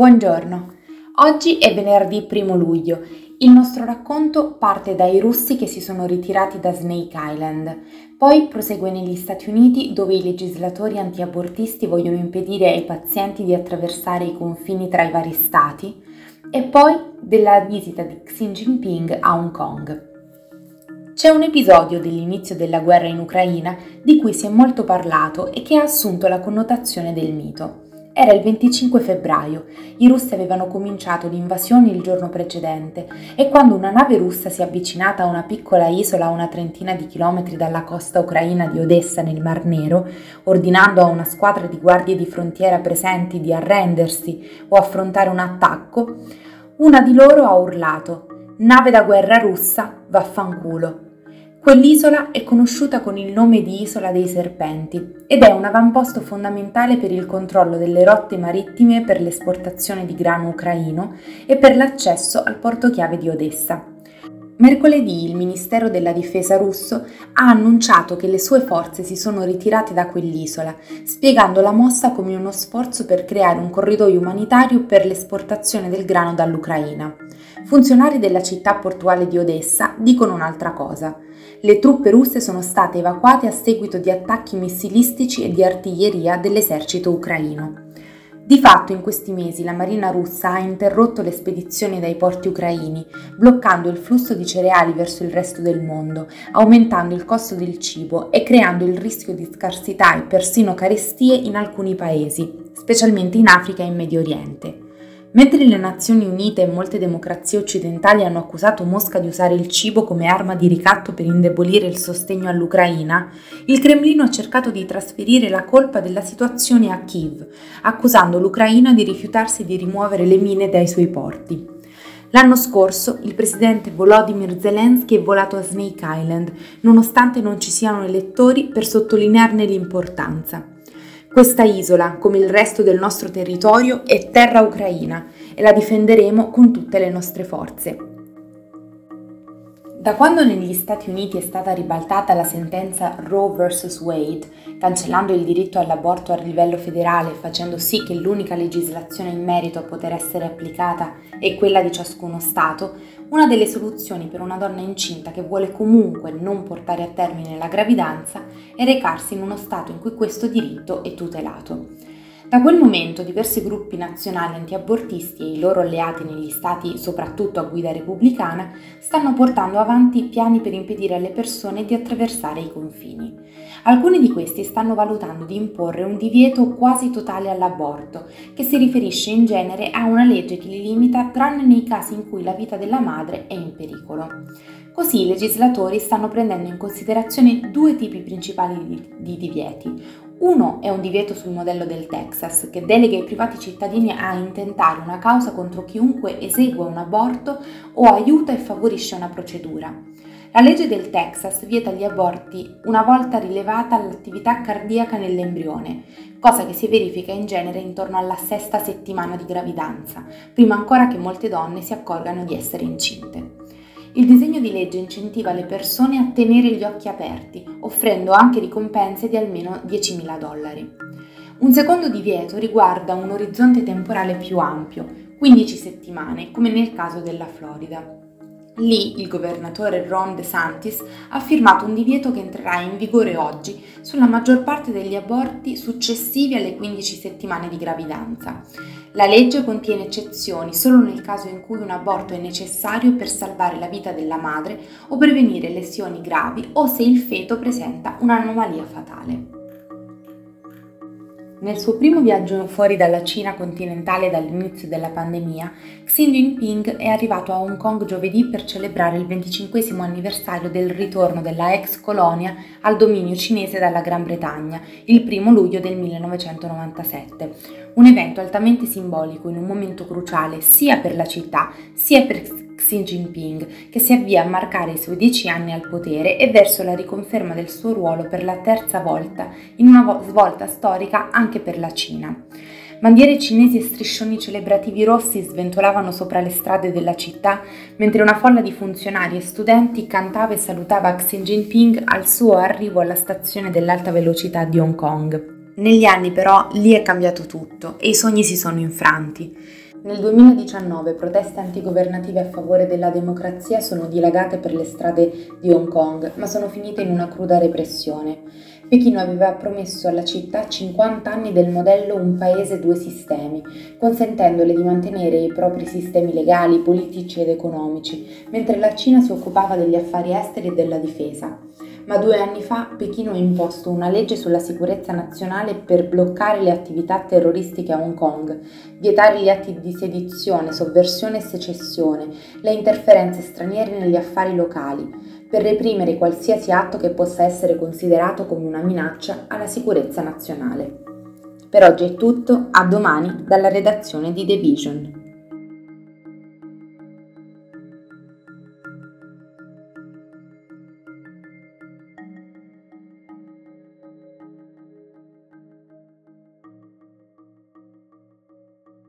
Buongiorno, oggi è venerdì 1 luglio. Il nostro racconto parte dai russi che si sono ritirati da Snake Island, poi prosegue negli Stati Uniti dove i legislatori antiabortisti vogliono impedire ai pazienti di attraversare i confini tra i vari stati e poi della visita di Xi Jinping a Hong Kong. C'è un episodio dell'inizio della guerra in Ucraina di cui si è molto parlato e che ha assunto la connotazione del mito. Era il 25 febbraio, i russi avevano cominciato l'invasione il giorno precedente e quando una nave russa si è avvicinata a una piccola isola a una trentina di chilometri dalla costa ucraina di Odessa nel Mar Nero, ordinando a una squadra di guardie di frontiera presenti di arrendersi o affrontare un attacco, una di loro ha urlato Nave da guerra russa, vaffanculo. Quell'isola è conosciuta con il nome di Isola dei Serpenti ed è un avamposto fondamentale per il controllo delle rotte marittime per l'esportazione di grano ucraino e per l'accesso al porto chiave di Odessa. Mercoledì il Ministero della Difesa russo ha annunciato che le sue forze si sono ritirate da quell'isola, spiegando la mossa come uno sforzo per creare un corridoio umanitario per l'esportazione del grano dall'Ucraina. Funzionari della città portuale di Odessa dicono un'altra cosa. Le truppe russe sono state evacuate a seguito di attacchi missilistici e di artiglieria dell'esercito ucraino. Di fatto in questi mesi la Marina russa ha interrotto le spedizioni dai porti ucraini, bloccando il flusso di cereali verso il resto del mondo, aumentando il costo del cibo e creando il rischio di scarsità e persino carestie in alcuni paesi, specialmente in Africa e in Medio Oriente. Mentre le Nazioni Unite e molte democrazie occidentali hanno accusato Mosca di usare il cibo come arma di ricatto per indebolire il sostegno all'Ucraina, il Cremlino ha cercato di trasferire la colpa della situazione a Kiev, accusando l'Ucraina di rifiutarsi di rimuovere le mine dai suoi porti. L'anno scorso il presidente Volodymyr Zelensky è volato a Snake Island, nonostante non ci siano elettori per sottolinearne l'importanza. Questa isola, come il resto del nostro territorio, è terra ucraina e la difenderemo con tutte le nostre forze. Da quando negli Stati Uniti è stata ribaltata la sentenza Roe vs. Wade, cancellando il diritto all'aborto a livello federale, facendo sì che l'unica legislazione in merito a poter essere applicata è quella di ciascuno Stato, una delle soluzioni per una donna incinta che vuole comunque non portare a termine la gravidanza è recarsi in uno Stato in cui questo diritto è tutelato. Da quel momento diversi gruppi nazionali antiabortisti e i loro alleati negli stati, soprattutto a guida repubblicana, stanno portando avanti piani per impedire alle persone di attraversare i confini. Alcuni di questi stanno valutando di imporre un divieto quasi totale all'aborto, che si riferisce in genere a una legge che li limita tranne nei casi in cui la vita della madre è in pericolo. Così i legislatori stanno prendendo in considerazione due tipi principali di, di divieti, uno è un divieto sul modello del Texas, che delega i privati cittadini a intentare una causa contro chiunque esegue un aborto o aiuta e favorisce una procedura. La legge del Texas vieta gli aborti una volta rilevata l'attività cardiaca nell'embrione, cosa che si verifica in genere intorno alla sesta settimana di gravidanza, prima ancora che molte donne si accorgano di essere incinte. Il disegno di legge incentiva le persone a tenere gli occhi aperti, offrendo anche ricompense di almeno 10.000 dollari. Un secondo divieto riguarda un orizzonte temporale più ampio, 15 settimane, come nel caso della Florida. Lì il governatore Ron DeSantis ha firmato un divieto che entrerà in vigore oggi sulla maggior parte degli aborti successivi alle 15 settimane di gravidanza. La legge contiene eccezioni solo nel caso in cui un aborto è necessario per salvare la vita della madre o prevenire lesioni gravi o se il feto presenta un'anomalia fatale. Nel suo primo viaggio fuori dalla Cina continentale dall'inizio della pandemia, Xi Jinping è arrivato a Hong Kong giovedì per celebrare il 25 anniversario del ritorno della ex colonia al dominio cinese dalla Gran Bretagna, il 1 luglio del 1997. Un evento altamente simbolico in un momento cruciale sia per la città sia per Xi Jinping, che si avvia a marcare i suoi dieci anni al potere e verso la riconferma del suo ruolo per la terza volta, in una svolta storica anche per la Cina. Bandiere cinesi e striscioni celebrativi rossi sventolavano sopra le strade della città, mentre una folla di funzionari e studenti cantava e salutava Xi Jinping al suo arrivo alla stazione dell'alta velocità di Hong Kong. Negli anni però lì è cambiato tutto e i sogni si sono infranti. Nel 2019 proteste antigovernative a favore della democrazia sono dilagate per le strade di Hong Kong, ma sono finite in una cruda repressione. Pechino aveva promesso alla città 50 anni del modello Un paese due sistemi, consentendole di mantenere i propri sistemi legali, politici ed economici, mentre la Cina si occupava degli affari esteri e della difesa ma due anni fa Pechino ha imposto una legge sulla sicurezza nazionale per bloccare le attività terroristiche a Hong Kong, vietare gli atti di sedizione, sovversione e secessione, le interferenze straniere negli affari locali, per reprimere qualsiasi atto che possa essere considerato come una minaccia alla sicurezza nazionale. Per oggi è tutto, a domani dalla redazione di The Vision.